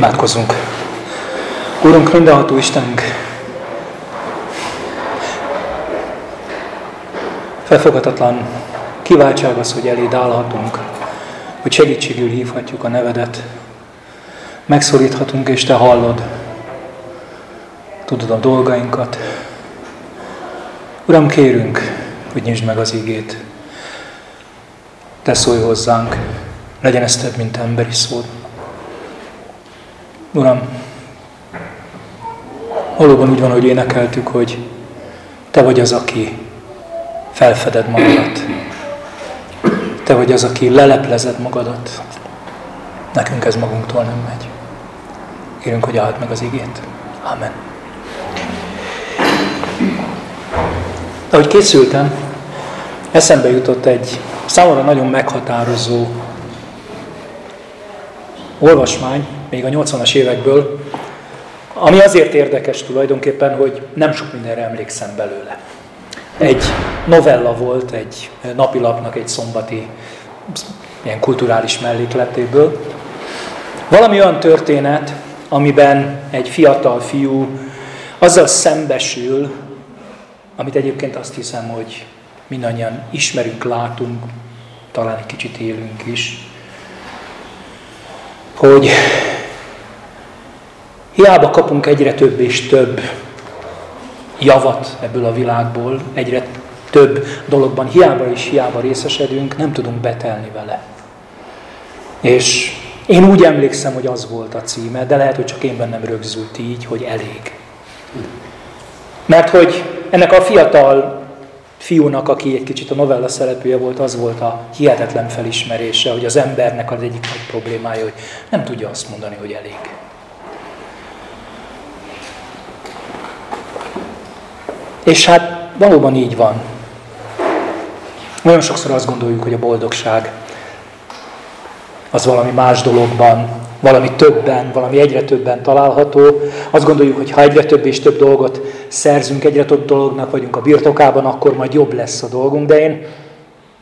Imádkozzunk. Úrunk, mindenható Istenünk, felfogadatlan kiváltság az, hogy eléd állhatunk, hogy segítségül hívhatjuk a nevedet, megszólíthatunk, és Te hallod, tudod a dolgainkat. Uram, kérünk, hogy nyisd meg az igét. Te szólj hozzánk, legyen ez több, mint emberi szód. Uram, valóban úgy van, hogy énekeltük, hogy Te vagy az, aki felfeded magadat. Te vagy az, aki leleplezed magadat. Nekünk ez magunktól nem megy. Kérünk, hogy áld meg az igét. Amen. Ahogy készültem, eszembe jutott egy számomra nagyon meghatározó olvasmány, még a 80-as évekből, ami azért érdekes tulajdonképpen, hogy nem sok mindenre emlékszem belőle. Egy novella volt, egy napilapnak egy szombati ilyen kulturális mellékletéből. Valami olyan történet, amiben egy fiatal fiú azzal szembesül, amit egyébként azt hiszem, hogy mindannyian ismerünk, látunk, talán egy kicsit élünk is, hogy hiába kapunk egyre több és több javat ebből a világból, egyre több dologban hiába és hiába részesedünk, nem tudunk betelni vele. És én úgy emlékszem, hogy az volt a címe, de lehet, hogy csak én bennem rögzült így, hogy elég. Mert hogy ennek a fiatal fiúnak, aki egy kicsit a novella szereplője volt, az volt a hihetetlen felismerése, hogy az embernek az egyik nagy problémája, hogy nem tudja azt mondani, hogy elég. És hát valóban így van. Nagyon sokszor azt gondoljuk, hogy a boldogság az valami más dologban, valami többen, valami egyre többen található. Azt gondoljuk, hogy ha egyre több és több dolgot szerzünk, egyre több dolognak vagyunk a birtokában, akkor majd jobb lesz a dolgunk. De én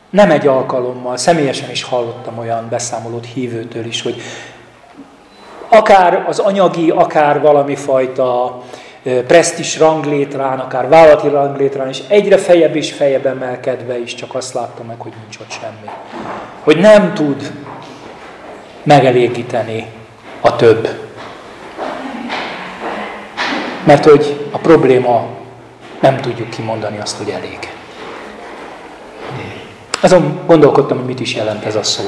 nem egy alkalommal, személyesen is hallottam olyan beszámolót hívőtől is, hogy akár az anyagi, akár valami fajta presztis ranglétrán, akár vállalati ranglétrán, és egyre fejebb és fejebb emelkedve is csak azt láttam meg, hogy nincs ott semmi. Hogy nem tud megelégíteni a több. Mert hogy a probléma nem tudjuk kimondani azt, hogy elég. Azon gondolkodtam, hogy mit is jelent ez a szó.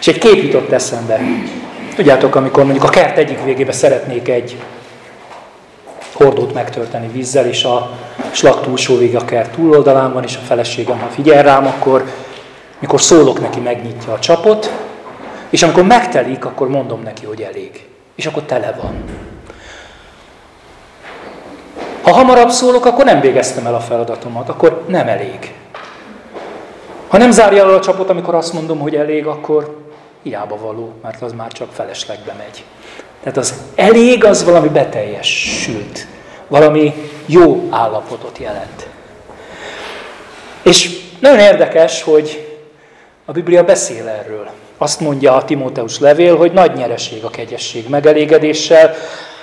És egy kép jutott eszembe. Tudjátok, amikor mondjuk a kert egyik végébe szeretnék egy hordót megtölteni vízzel, és a slag túlsó a kert túloldalán van, és a feleségem, ha figyel rám, akkor mikor szólok neki, megnyitja a csapot, és amikor megtelik, akkor mondom neki, hogy elég. És akkor tele van. Ha hamarabb szólok, akkor nem végeztem el a feladatomat, akkor nem elég. Ha nem zárja el a csapot, amikor azt mondom, hogy elég, akkor hiába való, mert az már csak feleslegbe megy. Tehát az elég az valami beteljesült, valami jó állapotot jelent. És nagyon érdekes, hogy a Biblia beszél erről. Azt mondja a Timóteus levél, hogy nagy nyereség a kegyesség megelégedéssel,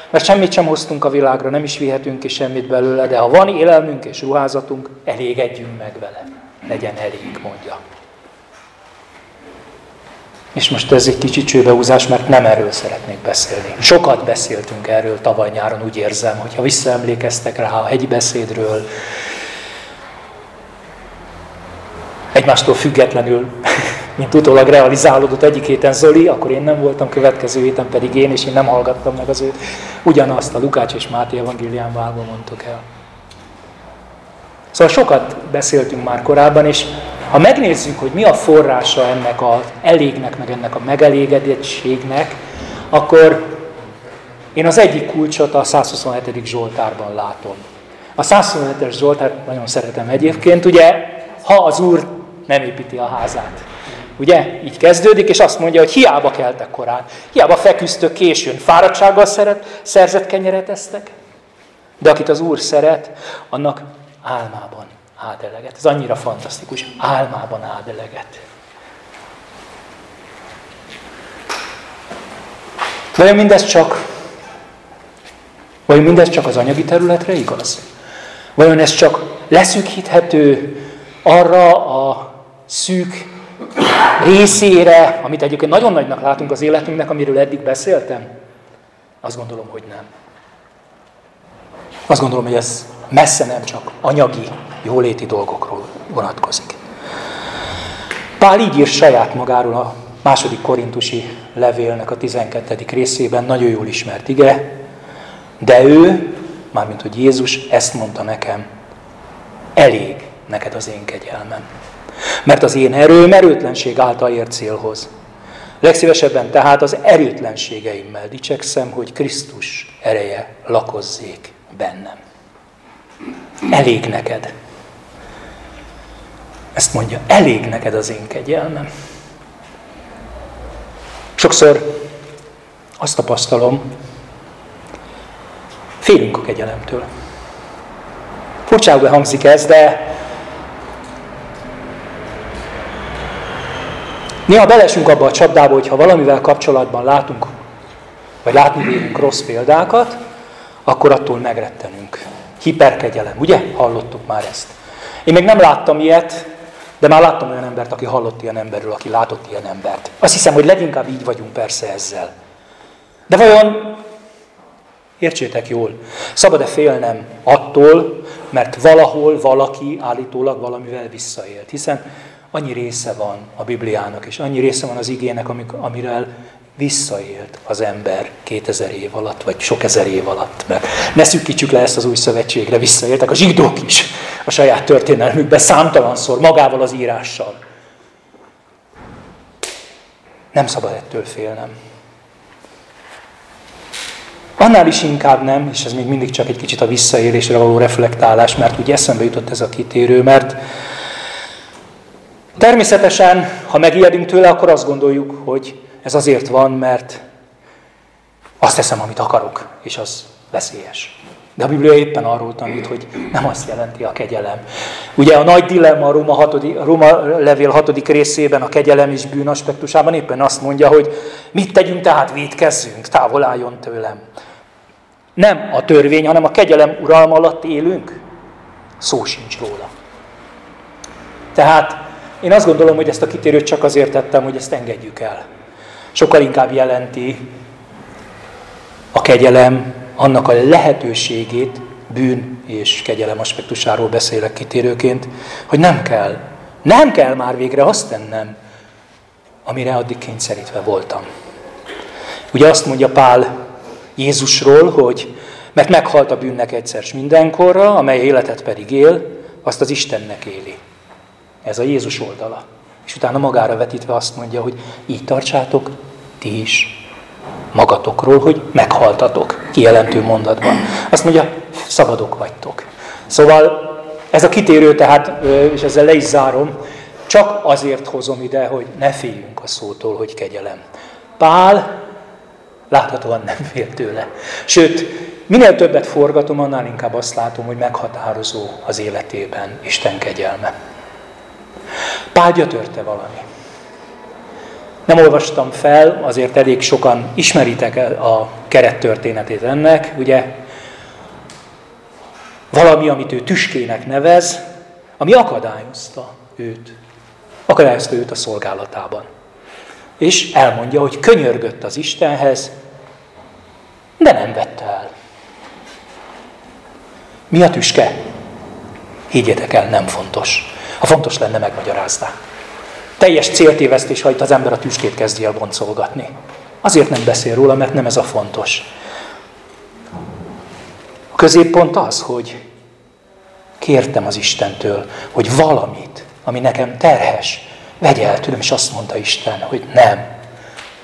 mert semmit sem hoztunk a világra, nem is vihetünk ki semmit belőle, de ha van élelmünk és ruházatunk, elégedjünk meg vele. Legyen elég, mondja. És most ez egy kicsit csőbeúzás, mert nem erről szeretnék beszélni. Sokat beszéltünk erről tavaly nyáron, úgy érzem, hogyha visszaemlékeztek rá a hegyi beszédről, egymástól függetlenül, mint utólag realizálódott egyik héten Zoli, akkor én nem voltam, következő héten pedig én, és én nem hallgattam meg az őt. Ugyanazt a Lukács és Máté evangéliánválban mondtok el. Szóval sokat beszéltünk már korábban, és ha megnézzük, hogy mi a forrása ennek az elégnek, meg ennek a megelégedettségnek, akkor én az egyik kulcsot a 127. Zsoltárban látom. A 127-es Zsoltár nagyon szeretem egyébként, ugye, ha az Úr nem építi a házát. Ugye? Így kezdődik, és azt mondja, hogy hiába keltek korán, hiába feküztök későn, fáradtsággal szeret, szerzett kenyeret esztek. De akit az Úr szeret, annak álmában áld eleget. Ez annyira fantasztikus. Álmában áld eleget. Vajon mindez csak, vajon mindez csak az anyagi területre igaz? Vajon ez csak leszűkíthető arra a szűk részére, amit egyébként nagyon nagynak látunk az életünknek, amiről eddig beszéltem? Azt gondolom, hogy nem. Azt gondolom, hogy ez messze nem csak anyagi, jóléti dolgokról vonatkozik. Pál így ír saját magáról a második korintusi levélnek a 12. részében, nagyon jól ismert ige, de ő, mármint hogy Jézus ezt mondta nekem, elég neked az én kegyelmem. Mert az én erőm erőtlenség által ér célhoz. Legszívesebben tehát az erőtlenségeimmel dicsekszem, hogy Krisztus ereje lakozzék bennem. Elég neked. Ezt mondja, elég neked az én kegyelmem. Sokszor azt tapasztalom, félünk a kegyelemtől. Furcsául hangzik ez, de néha belesünk abba a csapdába, hogy ha valamivel kapcsolatban látunk, vagy látni vélünk rossz példákat, akkor attól megrettenünk. Hiperkegyelem, ugye? Hallottuk már ezt. Én még nem láttam ilyet, de már láttam olyan embert, aki hallott ilyen emberről, aki látott ilyen embert. Azt hiszem, hogy leginkább így vagyunk persze ezzel. De vajon, értsétek jól, szabad-e félnem attól, mert valahol valaki állítólag valamivel visszaélt? Hiszen annyi része van a Bibliának, és annyi része van az igének, amiről visszaélt az ember 2000 év alatt, vagy sok ezer év alatt. Mert ne szűkítsük le ezt az új szövetségre, visszaéltek a zsidók is a saját történelmükben számtalanszor, magával az írással. Nem szabad ettől félnem. Annál is inkább nem, és ez még mindig csak egy kicsit a visszaélésre való reflektálás, mert úgy eszembe jutott ez a kitérő, mert természetesen, ha megijedünk tőle, akkor azt gondoljuk, hogy ez azért van, mert azt teszem, amit akarok, és az veszélyes. De a Biblia éppen arról tanít, hogy nem azt jelenti a kegyelem. Ugye a nagy dilemma a Róma, hatodik, a levél hatodik részében, a kegyelem és bűn aspektusában éppen azt mondja, hogy mit tegyünk, tehát védkezzünk, távol álljon tőlem. Nem a törvény, hanem a kegyelem uralma alatt élünk. Szó sincs róla. Tehát én azt gondolom, hogy ezt a kitérőt csak azért tettem, hogy ezt engedjük el sokkal inkább jelenti a kegyelem annak a lehetőségét, bűn és kegyelem aspektusáról beszélek kitérőként, hogy nem kell, nem kell már végre azt tennem, amire addig kényszerítve voltam. Ugye azt mondja Pál Jézusról, hogy mert meghalt a bűnnek egyszer mindenkorra, amely életet pedig él, azt az Istennek éli. Ez a Jézus oldala. És utána magára vetítve azt mondja, hogy így tartsátok ti is magatokról, hogy meghaltatok, kijelentő mondatban. Azt mondja, szabadok vagytok. Szóval ez a kitérő tehát, és ezzel le is zárom, csak azért hozom ide, hogy ne féljünk a szótól, hogy kegyelem. Pál láthatóan nem fél tőle. Sőt, minél többet forgatom, annál inkább azt látom, hogy meghatározó az életében Isten kegyelme. Pál gyötörte valami. Nem olvastam fel, azért elég sokan ismeritek a kerettörténetét ennek, ugye valami, amit ő tüskének nevez, ami akadályozta őt. Akadályozta őt a szolgálatában. És elmondja, hogy könyörgött az Istenhez, de nem vette el. Mi a tüske? Higgyétek el, nem fontos. Ha fontos lenne, megmagyarázná. Teljes céltévesztés, ha itt az ember a tüskét kezdi el boncolgatni. Azért nem beszél róla, mert nem ez a fontos. A középpont az, hogy kértem az Istentől, hogy valamit, ami nekem terhes, vegye el tőlem, és azt mondta Isten, hogy nem,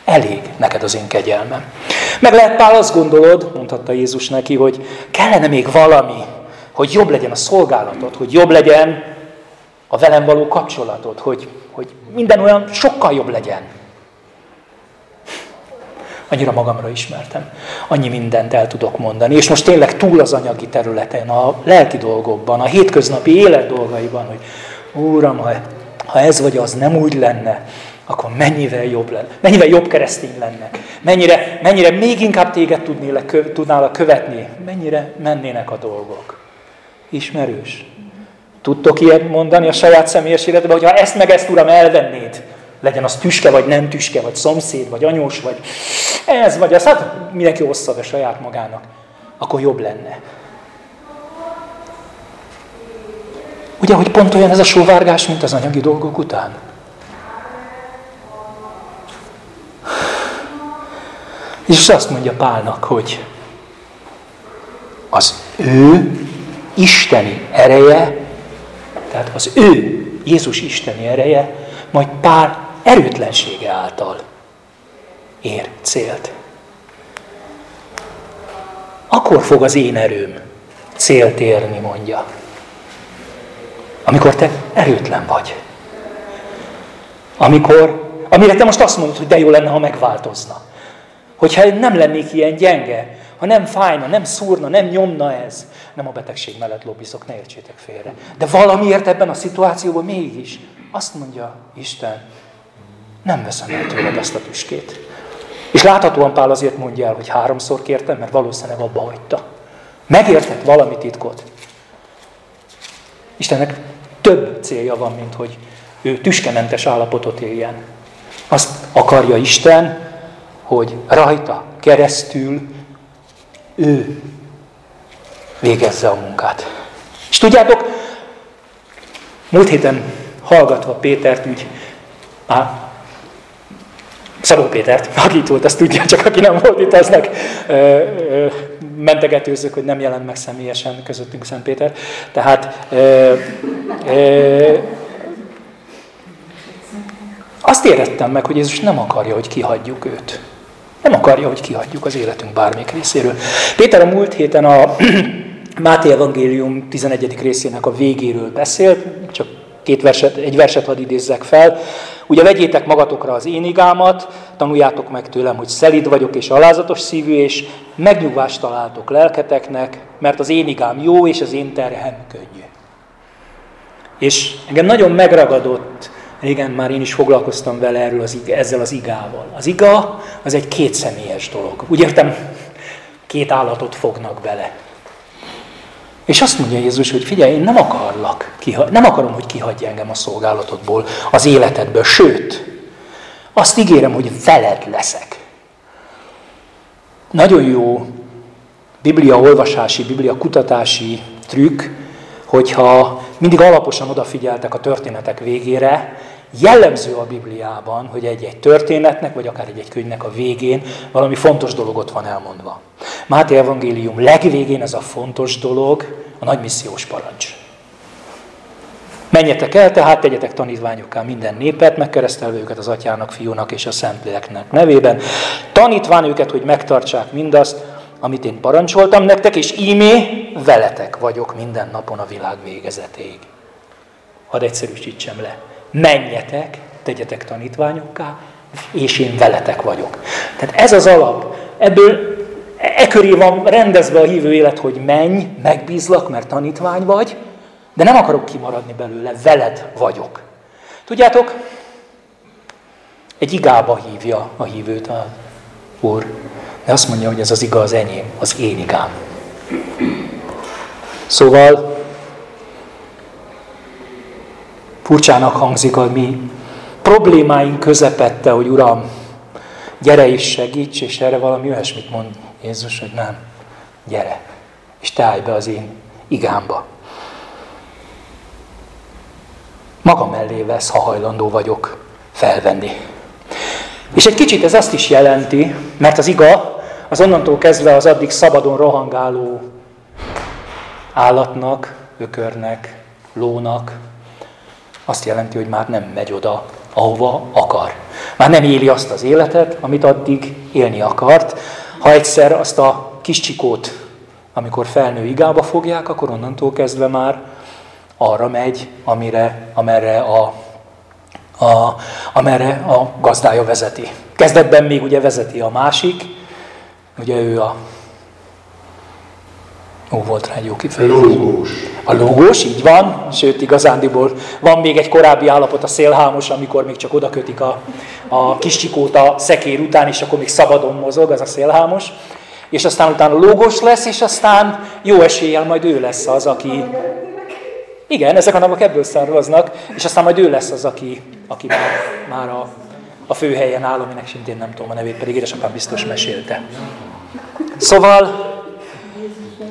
elég neked az én kegyelmem. Meg lehet Pál azt gondolod, mondhatta Jézus neki, hogy kellene még valami, hogy jobb legyen a szolgálatod, hogy jobb legyen a velem való kapcsolatod, hogy, hogy minden olyan sokkal jobb legyen. Annyira magamra ismertem. Annyi mindent el tudok mondani. És most tényleg túl az anyagi területen, a lelki dolgokban, a hétköznapi élet dolgaiban, hogy Úram, ha, ha ez vagy az nem úgy lenne, akkor mennyivel jobb lenne, mennyivel jobb keresztény lennek, mennyire, mennyire még inkább téged tudnélek, tudnálak követni, mennyire mennének a dolgok. Ismerős. Tudtok ilyet mondani a saját személyes életben, hogy ha ezt meg ezt, Uram, elvennéd, legyen az tüske, vagy nem tüske, vagy szomszéd, vagy anyós, vagy ez, vagy az, hát mindenki ossza a saját magának, akkor jobb lenne. Ugye, hogy pont olyan ez a sóvárgás, mint az anyagi dolgok után? És azt mondja Pálnak, hogy az ő isteni ereje, tehát az ő Jézus isteni ereje, majd Pál erőtlensége által ér célt. Akkor fog az én erőm célt érni, mondja. Amikor te erőtlen vagy. Amikor, amire te most azt mondod, hogy de jó lenne, ha megváltozna. Hogyha nem lennék ilyen gyenge, ha nem fájna, nem szúrna, nem nyomna ez, nem a betegség mellett lobbizok, ne értsétek félre. De valamiért ebben a szituációban mégis azt mondja Isten, nem veszem el tőled ezt a tüskét. És láthatóan Pál azért mondja el, hogy háromszor kértem, mert valószínűleg abba hagyta. Megértett valami titkot. Istennek több célja van, mint hogy ő tüskementes állapotot éljen. Azt akarja Isten, hogy rajta keresztül ő végezze a munkát. És tudjátok, múlt héten hallgatva Pétert úgy, á, Szabó Pétert, aki itt volt, azt tudja, csak aki nem volt itt, aznak ö, ö, mentegetőzök, hogy nem jelent meg személyesen közöttünk Szent Péter. Tehát ö, ö, azt érettem meg, hogy Jézus nem akarja, hogy kihagyjuk őt. Nem akarja, hogy kihagyjuk az életünk bármelyik részéről. Péter a múlt héten a Máté Evangélium 11. részének a végéről beszélt, csak két verset, egy verset hadd idézzek fel. Ugye vegyétek magatokra az én igámat, tanuljátok meg tőlem, hogy szelid vagyok és alázatos szívű, és megnyugvást találtok lelketeknek, mert az én igám jó, és az én terhem könnyű. És engem nagyon megragadott, régen már én is foglalkoztam vele erről az, ezzel az igával. Az iga az egy kétszemélyes dolog. Úgy értem, két állatot fognak bele. És azt mondja Jézus, hogy figyelj, én nem akarlak, nem akarom, hogy kihagyj engem a szolgálatodból, az életedből, sőt, azt ígérem, hogy veled leszek. Nagyon jó biblia olvasási, biblia kutatási trükk, hogyha mindig alaposan odafigyeltek a történetek végére, jellemző a Bibliában, hogy egy-egy történetnek, vagy akár egy-egy könyvnek a végén valami fontos dologot van elmondva. Máté Evangélium legvégén ez a fontos dolog, a nagy missziós parancs. Menjetek el, tehát tegyetek tanítványokká minden népet, megkeresztelve őket az atyának, fiúnak és a szentléleknek nevében. Tanítván őket, hogy megtartsák mindazt, amit én parancsoltam nektek, és ímé veletek vagyok minden napon a világ végezetéig. Hadd egyszerűsítsem le. Menjetek, tegyetek tanítványokká, és én veletek vagyok. Tehát ez az alap. Ebből e köré van rendezve a hívő élet, hogy menj, megbízlak, mert tanítvány vagy, de nem akarok kimaradni belőle, veled vagyok. Tudjátok, egy igába hívja a hívőt a Úr, de azt mondja, hogy ez az iga az enyém, az én igám. Szóval furcsának hangzik a mi problémáink közepette, hogy Uram, gyere és segíts, és erre valami olyasmit mond Jézus, hogy nem, gyere, és te állj be az én igámba. Maga mellé vesz, ha hajlandó vagyok felvenni. És egy kicsit ez azt is jelenti, mert az iga az onnantól kezdve az addig szabadon rohangáló állatnak, ökörnek, lónak, azt jelenti, hogy már nem megy oda, ahova akar. Már nem éli azt az életet, amit addig élni akart. Ha egyszer azt a kis csikót, amikor felnő igába fogják, akkor onnantól kezdve már arra megy, amire, amerre a, a, amerre a gazdája vezeti. Kezdetben még ugye vezeti a másik, ugye ő a Ó, volt rá egy jó kifejezés. Lógós. A lógós, így van, sőt igazándiból van még egy korábbi állapot, a szélhámos, amikor még csak oda kötik a, a kis csikót a szekér után, és akkor még szabadon mozog, az a szélhámos. És aztán utána lógós lesz, és aztán jó eséllyel majd ő lesz az, aki... Igen, ezek a navak ebből származnak, és aztán majd ő lesz az, aki, aki már, már a, a főhelyen áll, aminek szintén nem tudom a nevét, pedig édesapám biztos mesélte. Szóval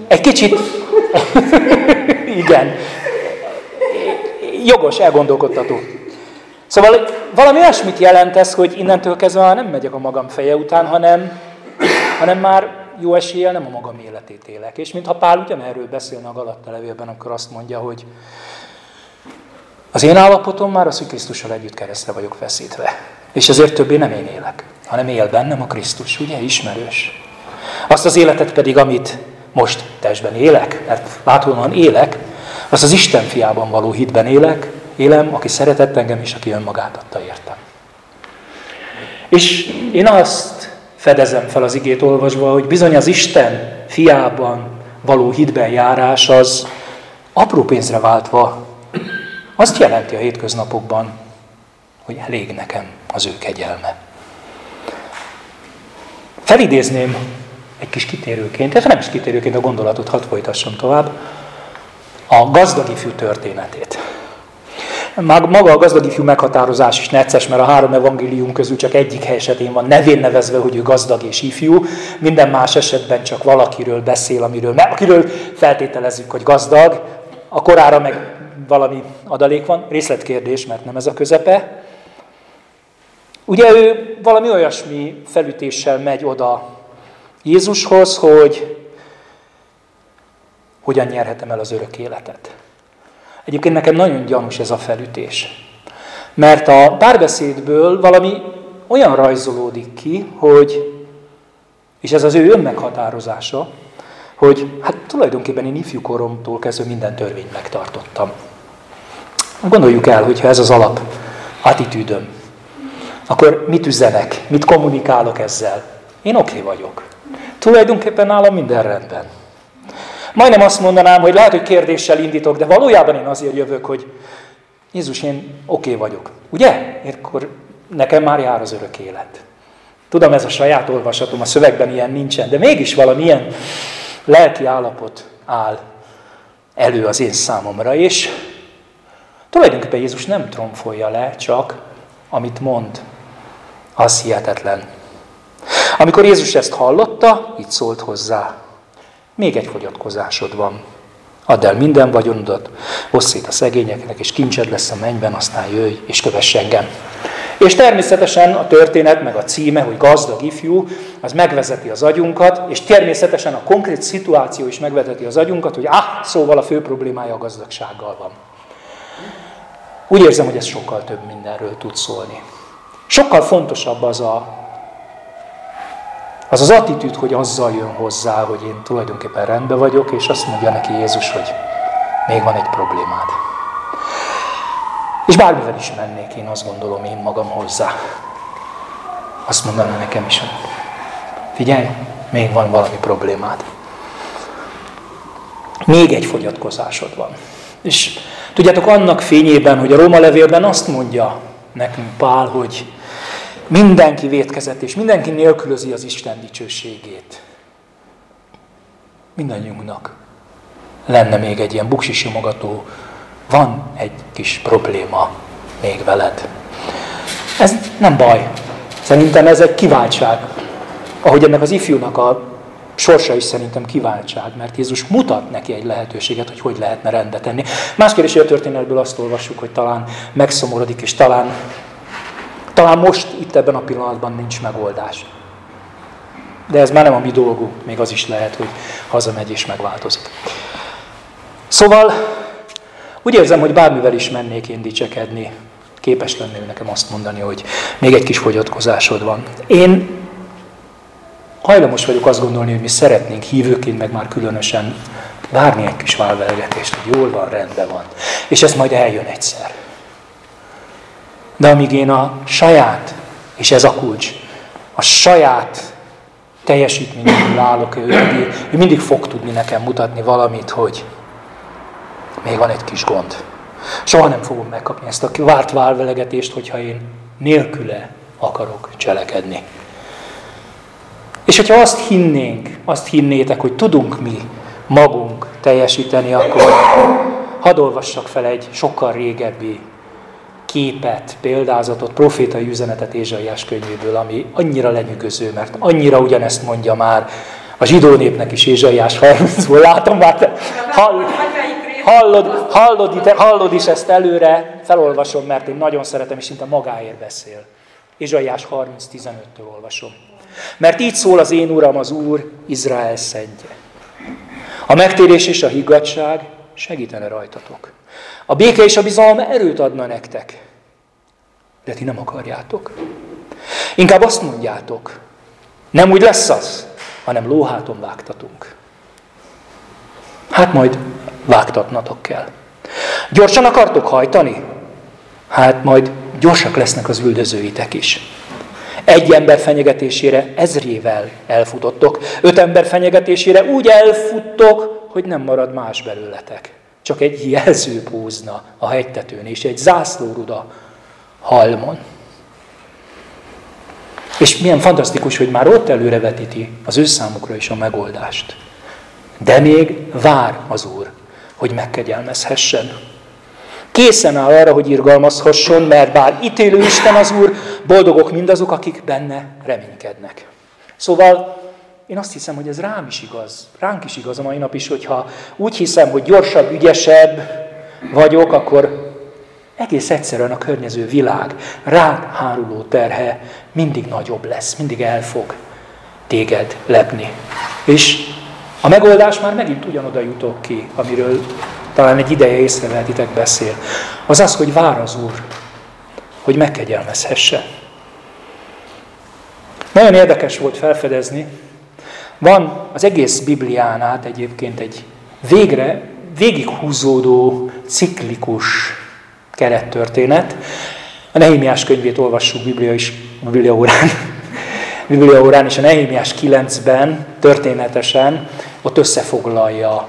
egy kicsit Igen. Jogos, elgondolkodtató. Szóval valami olyasmit jelent ez, hogy innentől kezdve már nem megyek a magam feje után, hanem, hanem már jó eséllyel nem a magam életét élek. És mintha Pál ugyanerről beszélne a Galatta levélben, amikor azt mondja, hogy az én állapotom már az, hogy Krisztussal együtt keresztre vagyok feszítve. És ezért többé nem én élek, hanem él bennem a Krisztus, ugye? Ismerős. Azt az életet pedig, amit most testben élek, mert látóan élek, az az Isten fiában való hitben élek, élem, aki szeretett engem, és aki önmagát adta értem. És én azt fedezem fel az igét olvasva, hogy bizony az Isten fiában való hitben járás az apró pénzre váltva azt jelenti a hétköznapokban, hogy elég nekem az ő kegyelme. Felidézném egy kis kitérőként, ez nem is kitérőként a gondolatot, hadd folytassam tovább, a gazdag ifjú történetét. Maga a gazdag ifjú meghatározás is necces, mert a három evangélium közül csak egyik esetén van nevén nevezve, hogy ő gazdag és ifjú. Minden más esetben csak valakiről beszél, amiről, akiről feltételezzük, hogy gazdag. A korára meg valami adalék van, részletkérdés, mert nem ez a közepe. Ugye ő valami olyasmi felütéssel megy oda Jézushoz, hogy hogyan nyerhetem el az örök életet. Egyébként nekem nagyon gyanús ez a felütés. Mert a párbeszédből valami olyan rajzolódik ki, hogy, és ez az ő önmeghatározása, hogy hát tulajdonképpen én ifjúkoromtól kezdve minden törvényt megtartottam. Gondoljuk el, hogyha ez az alap attitűdöm, akkor mit üzenek, mit kommunikálok ezzel? Én oké okay vagyok. Tulajdonképpen nálam minden rendben. Majdnem azt mondanám, hogy lehet, hogy kérdéssel indítok, de valójában én azért jövök, hogy Jézus, én oké okay vagyok. Ugye? Akkor nekem már jár az örök élet. Tudom, ez a saját olvasatom, a szövegben ilyen nincsen, de mégis valamilyen lelki állapot áll elő az én számomra, és tulajdonképpen Jézus nem tromfolja le, csak amit mond, az hihetetlen. Amikor Jézus ezt hallotta, így szólt hozzá, még egy fogyatkozásod van. Add el minden vagyonodat, hozz szét a szegényeknek, és kincsed lesz a mennyben, aztán jöjj, és kövess engem. És természetesen a történet, meg a címe, hogy gazdag ifjú, az megvezeti az agyunkat, és természetesen a konkrét szituáció is megvezeti az agyunkat, hogy ah, szóval a fő problémája a gazdagsággal van. Úgy érzem, hogy ez sokkal több mindenről tud szólni. Sokkal fontosabb az a az az attitűd, hogy azzal jön hozzá, hogy én tulajdonképpen rendben vagyok, és azt mondja neki Jézus, hogy még van egy problémád. És bármivel is mennék, én azt gondolom én magam hozzá. Azt mondaná nekem is, hogy figyelj, még van valami problémád. Még egy fogyatkozásod van. És tudjátok, annak fényében, hogy a Róma levélben azt mondja nekünk Pál, hogy Mindenki vétkezett, és mindenki nélkülözi az Isten dicsőségét. Mindannyiunknak lenne még egy ilyen buksisimogató, van egy kis probléma még veled. Ez nem baj. Szerintem ez egy kiváltság. Ahogy ennek az ifjúnak a sorsa is szerintem kiváltság, mert Jézus mutat neki egy lehetőséget, hogy hogy lehetne rendet tenni. Más kérdés, hogy a történetből azt olvassuk, hogy talán megszomorodik, és talán talán most, itt ebben a pillanatban nincs megoldás. De ez már nem a mi dolgunk, még az is lehet, hogy hazamegy és megváltozik. Szóval úgy érzem, hogy bármivel is mennék én dicsekedni, képes lennél nekem azt mondani, hogy még egy kis fogyatkozásod van. Én hajlamos vagyok azt gondolni, hogy mi szeretnénk hívőként, meg már különösen várni egy kis válvelgetést, hogy jól van, rendben van. És ez majd eljön egyszer. De amíg én a saját, és ez a kulcs, a saját teljesítményemről állok, ő, ő mindig fog tudni nekem mutatni valamit, hogy még van egy kis gond. Soha nem fogom megkapni ezt a várt válvelegetést, hogyha én nélküle akarok cselekedni. És hogyha azt hinnénk, azt hinnétek, hogy tudunk mi magunk teljesíteni, akkor hadd olvassak fel egy sokkal régebbi képet, példázatot, profétai üzenetet Ézsaiás könyvéből, ami annyira lenyűgöző, mert annyira ugyanezt mondja már a zsidó népnek is Ézsaiás 30-ból. Látom már, te hall, hallod, hallod, hallod is ezt előre, felolvasom, mert én nagyon szeretem, és szinte magáért beszél. Ézsaiás 30.15-től olvasom. Mert így szól az én Uram, az Úr, Izrael szentje. A megtérés és a higgadság segítene rajtatok. A béke és a bizalom erőt adna nektek. De ti nem akarjátok. Inkább azt mondjátok, nem úgy lesz az, hanem lóháton vágtatunk. Hát majd vágtatnatok kell. Gyorsan akartok hajtani? Hát majd gyorsak lesznek az üldözőitek is. Egy ember fenyegetésére ezrével elfutottok, öt ember fenyegetésére úgy elfuttok, hogy nem marad más belőletek. Csak egy jelző pózna a hegytetőn, és egy zászlóruda halmon. És milyen fantasztikus, hogy már ott előrevetíti az ő számukra is a megoldást. De még vár az Úr, hogy megkegyelmezhessen. Készen áll arra, hogy irgalmazhasson, mert bár ítélő Isten az Úr, boldogok mindazok, akik benne reménykednek. Szóval én azt hiszem, hogy ez rám is igaz, ránk is igaz a mai nap is, hogyha úgy hiszem, hogy gyorsabb, ügyesebb vagyok, akkor egész egyszerűen a környező világ rád háruló terhe mindig nagyobb lesz, mindig el fog téged lepni. És a megoldás már megint ugyanoda jutok ki, amiről talán egy ideje észrevehetitek beszél. Az az, hogy vár az Úr, hogy megkegyelmezhesse. Nagyon érdekes volt felfedezni, van az egész Biblián át egyébként egy végre, végighúzódó, ciklikus kerettörténet. A Nehémiás könyvét olvassuk Biblia is, a Biblia órán. Biblia órán és a Nehémiás 9-ben történetesen ott összefoglalja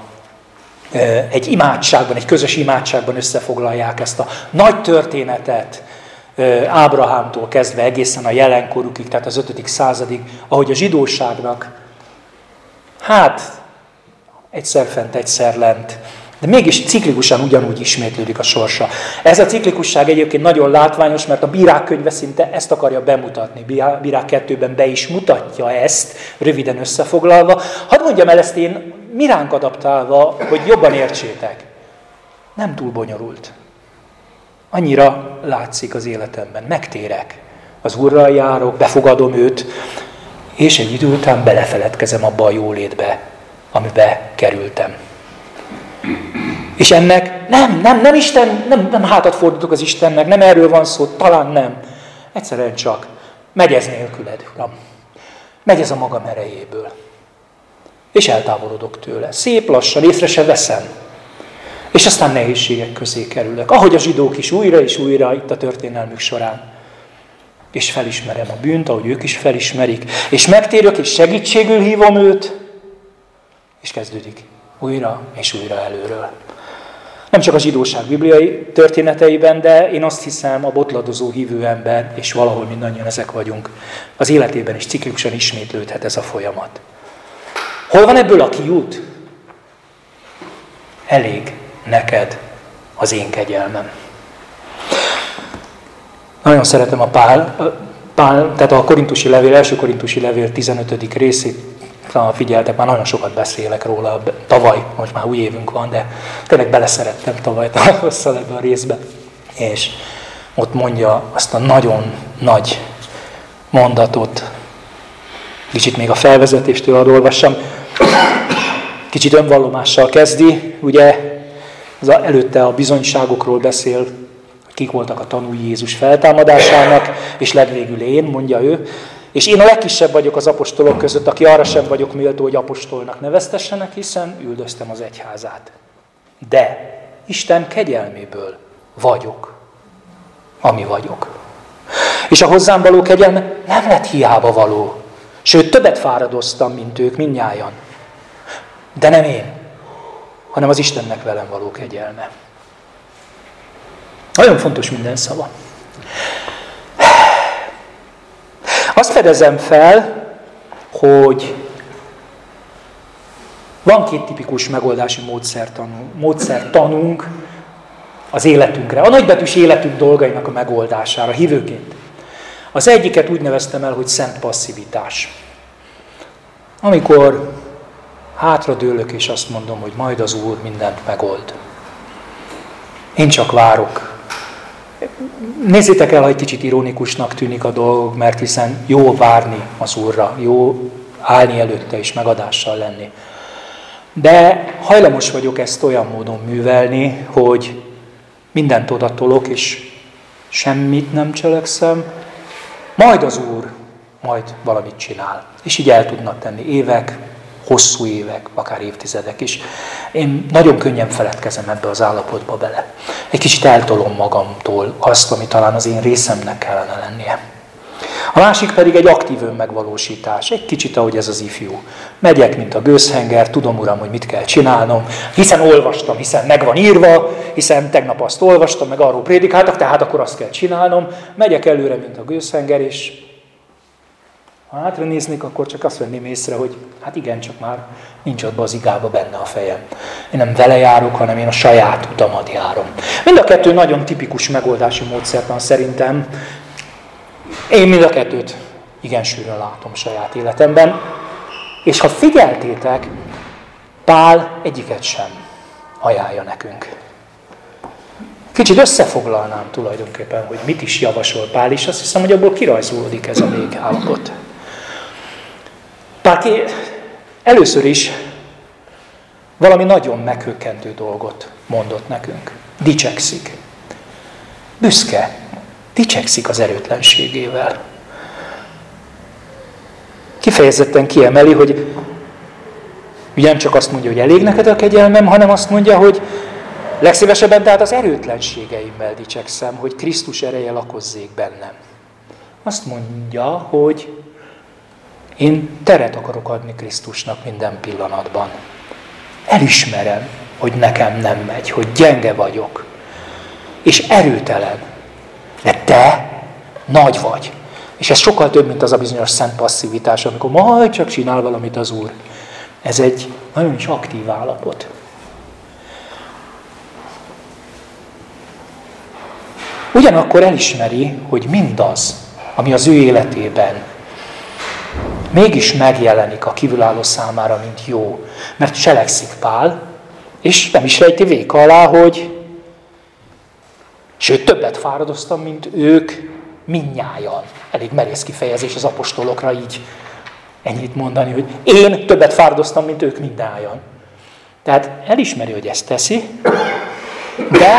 egy imádságban, egy közös imádságban összefoglalják ezt a nagy történetet, Ábrahámtól kezdve egészen a jelenkorukig, tehát az 5. századig, ahogy a zsidóságnak, hát egyszer fent, egyszer lent, de mégis ciklikusan ugyanúgy ismétlődik a sorsa. Ez a ciklikusság egyébként nagyon látványos, mert a bírák könyve szinte ezt akarja bemutatni. Bírák kettőben be is mutatja ezt, röviden összefoglalva. Hadd mondjam el ezt én miránk adaptálva, hogy jobban értsétek. Nem túl bonyolult. Annyira látszik az életemben. Megtérek. Az Úrral járok, befogadom őt, és egy idő után belefeledkezem abba a jólétbe, amibe kerültem. És ennek nem, nem, nem Isten, nem, nem hátat fordítok az Istennek, nem erről van szó, talán nem. Egyszerűen csak megy ez nélküled, Uram. Megy ez a magam erejéből. És eltávolodok tőle. Szép lassan, észre se veszem. És aztán nehézségek közé kerülök. Ahogy a zsidók is újra és újra itt a történelmük során. És felismerem a bűnt, ahogy ők is felismerik. És megtérök, és segítségül hívom őt. És kezdődik újra és újra előről. Nem csak a zsidóság bibliai történeteiben, de én azt hiszem a botladozó hívő ember, és valahol mindannyian ezek vagyunk, az életében is ciklikusan ismétlődhet ez a folyamat. Hol van ebből a kiút? Elég neked az én kegyelmem. Nagyon szeretem a Pál, Pál tehát a korintusi levél, első korintusi levél 15. részét, talán figyeltek, már nagyon sokat beszélek róla, tavaly, most már új évünk van, de tényleg beleszerettem tavaly tavasszal ebbe a részbe. És ott mondja azt a nagyon nagy mondatot, kicsit még a felvezetéstől ad olvassam, kicsit önvallomással kezdi, ugye az előtte a bizonyságokról beszél, kik voltak a tanúi Jézus feltámadásának, és legvégül én, mondja ő, és én a legkisebb vagyok az apostolok között, aki arra sem vagyok méltó, hogy apostolnak neveztessenek, hiszen üldöztem az egyházát. De Isten kegyelméből vagyok, ami vagyok. És a hozzám való kegyelme nem lett hiába való. Sőt, többet fáradoztam, mint ők, mindnyájan. De nem én, hanem az Istennek velem való kegyelme. Nagyon fontos minden szava. Azt fedezem fel, hogy van két tipikus megoldási módszertanunk, módszertanunk az életünkre, a nagybetűs életünk dolgainak a megoldására, hívőként. Az egyiket úgy neveztem el, hogy szent passzivitás. Amikor hátradőlök és azt mondom, hogy majd az Úr mindent megold. Én csak várok. Nézzétek el, ha egy kicsit ironikusnak tűnik a dolog, mert hiszen jó várni az Úrra, jó állni előtte és megadással lenni. De hajlamos vagyok ezt olyan módon művelni, hogy mindent odatolok, és semmit nem cselekszem, majd az Úr majd valamit csinál. És így el tudnak tenni évek, hosszú évek, akár évtizedek is. Én nagyon könnyen feledkezem ebbe az állapotba bele. Egy kicsit eltolom magamtól azt, ami talán az én részemnek kellene lennie. A másik pedig egy aktív önmegvalósítás. Egy kicsit, ahogy ez az ifjú. Megyek, mint a gőzhenger, tudom, uram, hogy mit kell csinálnom, hiszen olvastam, hiszen meg van írva, hiszen tegnap azt olvastam, meg arról prédikáltak, tehát akkor azt kell csinálnom. Megyek előre, mint a gőzhenger, és ha hátra néznék, akkor csak azt venném észre, hogy hát igen, csak már nincs ott az igába benne a fejem. Én nem vele járok, hanem én a saját utamat járom. Mind a kettő nagyon tipikus megoldási módszertan szerintem. Én mind a kettőt igen sűrűn látom saját életemben. És ha figyeltétek, Pál egyiket sem ajánlja nekünk. Kicsit összefoglalnám tulajdonképpen, hogy mit is javasol Pál, és azt hiszem, hogy abból kirajzolódik ez a végállapot. Pál először is valami nagyon meghökkentő dolgot mondott nekünk. Dicsekszik. Büszke. Dicsekszik az erőtlenségével. Kifejezetten kiemeli, hogy ugye nem csak azt mondja, hogy elég neked a kegyelmem, hanem azt mondja, hogy legszívesebben tehát az erőtlenségeimmel dicsekszem, hogy Krisztus ereje lakozzék bennem. Azt mondja, hogy én teret akarok adni Krisztusnak minden pillanatban. Elismerem, hogy nekem nem megy, hogy gyenge vagyok, és erőtelen. De te nagy vagy. És ez sokkal több, mint az a bizonyos szent passzivitás, amikor majd csak csinál valamit az Úr. Ez egy nagyon is aktív állapot. Ugyanakkor elismeri, hogy mindaz, ami az ő életében mégis megjelenik a kívülálló számára, mint jó. Mert cselekszik Pál, és nem is rejti véka alá, hogy sőt, többet fáradoztam, mint ők minnyájan. Elég merész kifejezés az apostolokra így ennyit mondani, hogy én többet fáradoztam, mint ők minnyájan. Tehát elismeri, hogy ezt teszi, de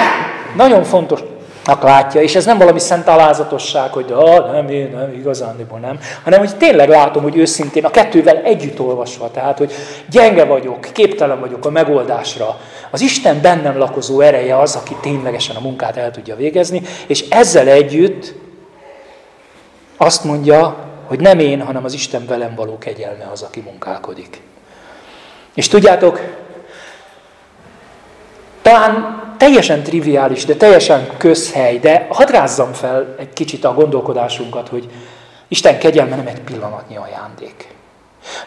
nagyon fontos, látja, és ez nem valami szent alázatosság, hogy ah, nem, én nem, igazándiból nem, hanem hogy tényleg látom, hogy őszintén a kettővel együtt olvasva, tehát, hogy gyenge vagyok, képtelen vagyok a megoldásra. Az Isten bennem lakozó ereje az, aki ténylegesen a munkát el tudja végezni, és ezzel együtt azt mondja, hogy nem én, hanem az Isten velem való kegyelme az, aki munkálkodik. És tudjátok, talán teljesen triviális, de teljesen közhely, de hadd rázzam fel egy kicsit a gondolkodásunkat, hogy Isten kegyelme nem egy pillanatnyi ajándék.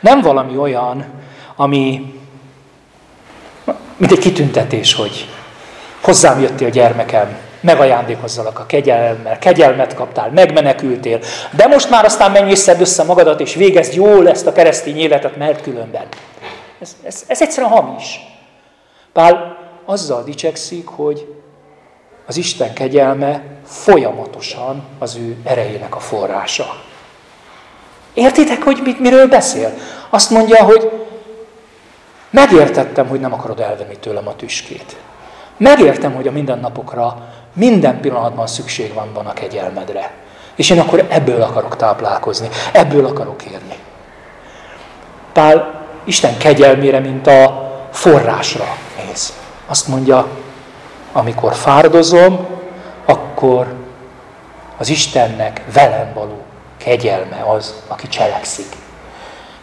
Nem valami olyan, ami, mint egy kitüntetés, hogy hozzám jöttél gyermekem, megajándékozzalak a kegyelemmel, kegyelmet kaptál, megmenekültél, de most már aztán menj és szedd össze magadat, és végezd jól ezt a keresztény életet, mert különben. Ez, ez, ez egyszerűen hamis. Pál azzal dicsekszik, hogy az Isten kegyelme folyamatosan az ő erejének a forrása. Értitek, hogy mit, miről beszél? Azt mondja, hogy megértettem, hogy nem akarod elvenni tőlem a tüskét. Megértem, hogy a mindennapokra minden pillanatban szükség van, van a kegyelmedre. És én akkor ebből akarok táplálkozni, ebből akarok érni. Pál Isten kegyelmére, mint a forrásra néz. Azt mondja, amikor fáradozom, akkor az Istennek velem való kegyelme az, aki cselekszik.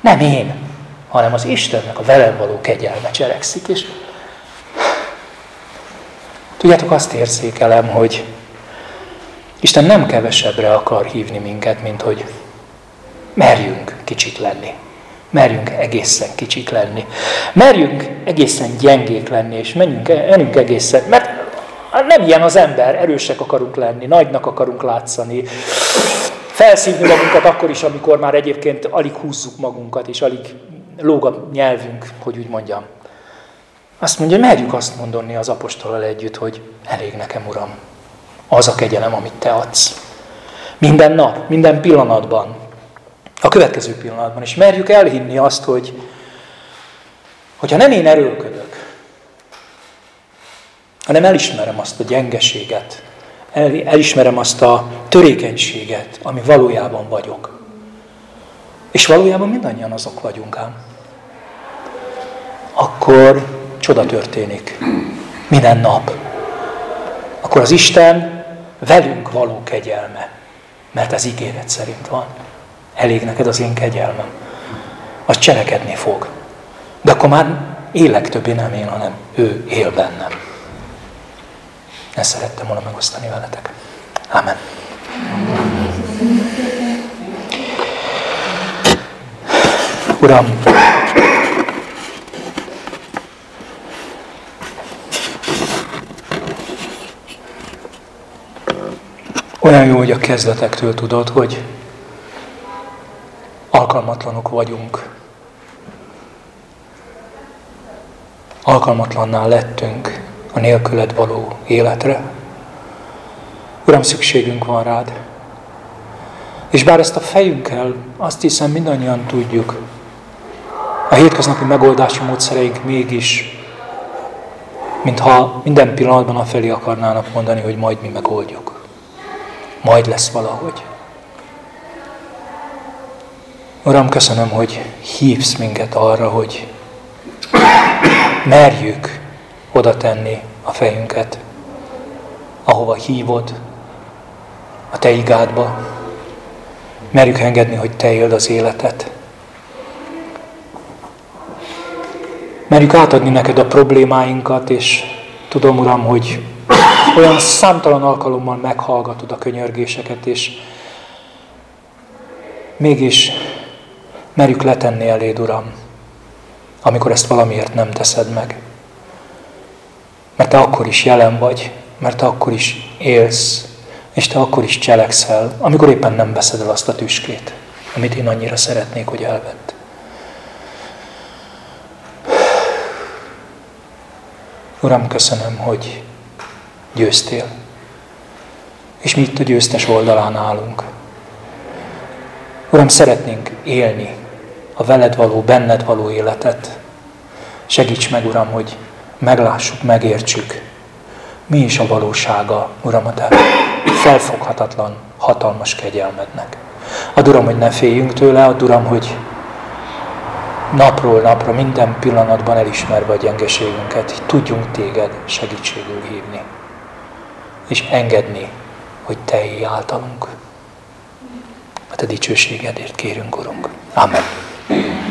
Nem én, hanem az Istennek a velem való kegyelme cselekszik. És Tudjátok, azt érzékelem, hogy Isten nem kevesebbre akar hívni minket, mint hogy merjünk kicsit lenni. Merjünk egészen kicsik lenni. Merjünk egészen gyengék lenni, és menjünk, menjünk egészen, mert nem ilyen az ember, erősek akarunk lenni, nagynak akarunk látszani, felszívni magunkat akkor is, amikor már egyébként alig húzzuk magunkat, és alig lóg a nyelvünk, hogy úgy mondjam. Azt mondja, merjük azt mondani az apostolal együtt, hogy elég nekem, Uram, az a kegyelem, amit Te adsz. Minden nap, minden pillanatban, következő pillanatban, és merjük elhinni azt, hogy hogyha nem én erőlködök, hanem elismerem azt a gyengeséget, el, elismerem azt a törékenységet, ami valójában vagyok. És valójában mindannyian azok vagyunk ám. Akkor csoda történik. Minden nap. Akkor az Isten velünk való kegyelme. Mert ez ígéret szerint van. Elég neked az én kegyelmem. Az cselekedni fog. De akkor már élek többé nem én, hanem ő él bennem. Ezt szerettem volna megosztani veletek. Amen. Uram, olyan jó, hogy a kezdetektől tudod, hogy alkalmatlanok vagyunk. Alkalmatlanná lettünk a nélküled való életre. Uram, szükségünk van rád. És bár ezt a fejünkkel, azt hiszem mindannyian tudjuk, a hétköznapi megoldási módszereink mégis, mintha minden pillanatban a felé akarnának mondani, hogy majd mi megoldjuk. Majd lesz valahogy. Uram, köszönöm, hogy hívsz minket arra, hogy merjük oda tenni a fejünket, ahova hívod, a Te igádba. Merjük engedni, hogy Te éld az életet. Merjük átadni neked a problémáinkat, és tudom, Uram, hogy olyan számtalan alkalommal meghallgatod a könyörgéseket, és mégis merjük letenni eléd, Uram, amikor ezt valamiért nem teszed meg. Mert te akkor is jelen vagy, mert te akkor is élsz, és te akkor is cselekszel, amikor éppen nem veszed el azt a tüskét, amit én annyira szeretnék, hogy elvett. Uram, köszönöm, hogy győztél. És mi itt a győztes oldalán állunk. Uram, szeretnénk élni a veled való, benned való életet. Segíts meg, Uram, hogy meglássuk, megértsük, mi is a valósága, Uram, a te felfoghatatlan, hatalmas kegyelmednek. Ad Uram, hogy ne féljünk tőle, ad Uram, hogy napról napra, minden pillanatban elismerve a gyengeségünket, hogy tudjunk téged segítségül hívni, és engedni, hogy te élj általunk. A te dicsőségedért kérünk, Urunk. Amen. Amén.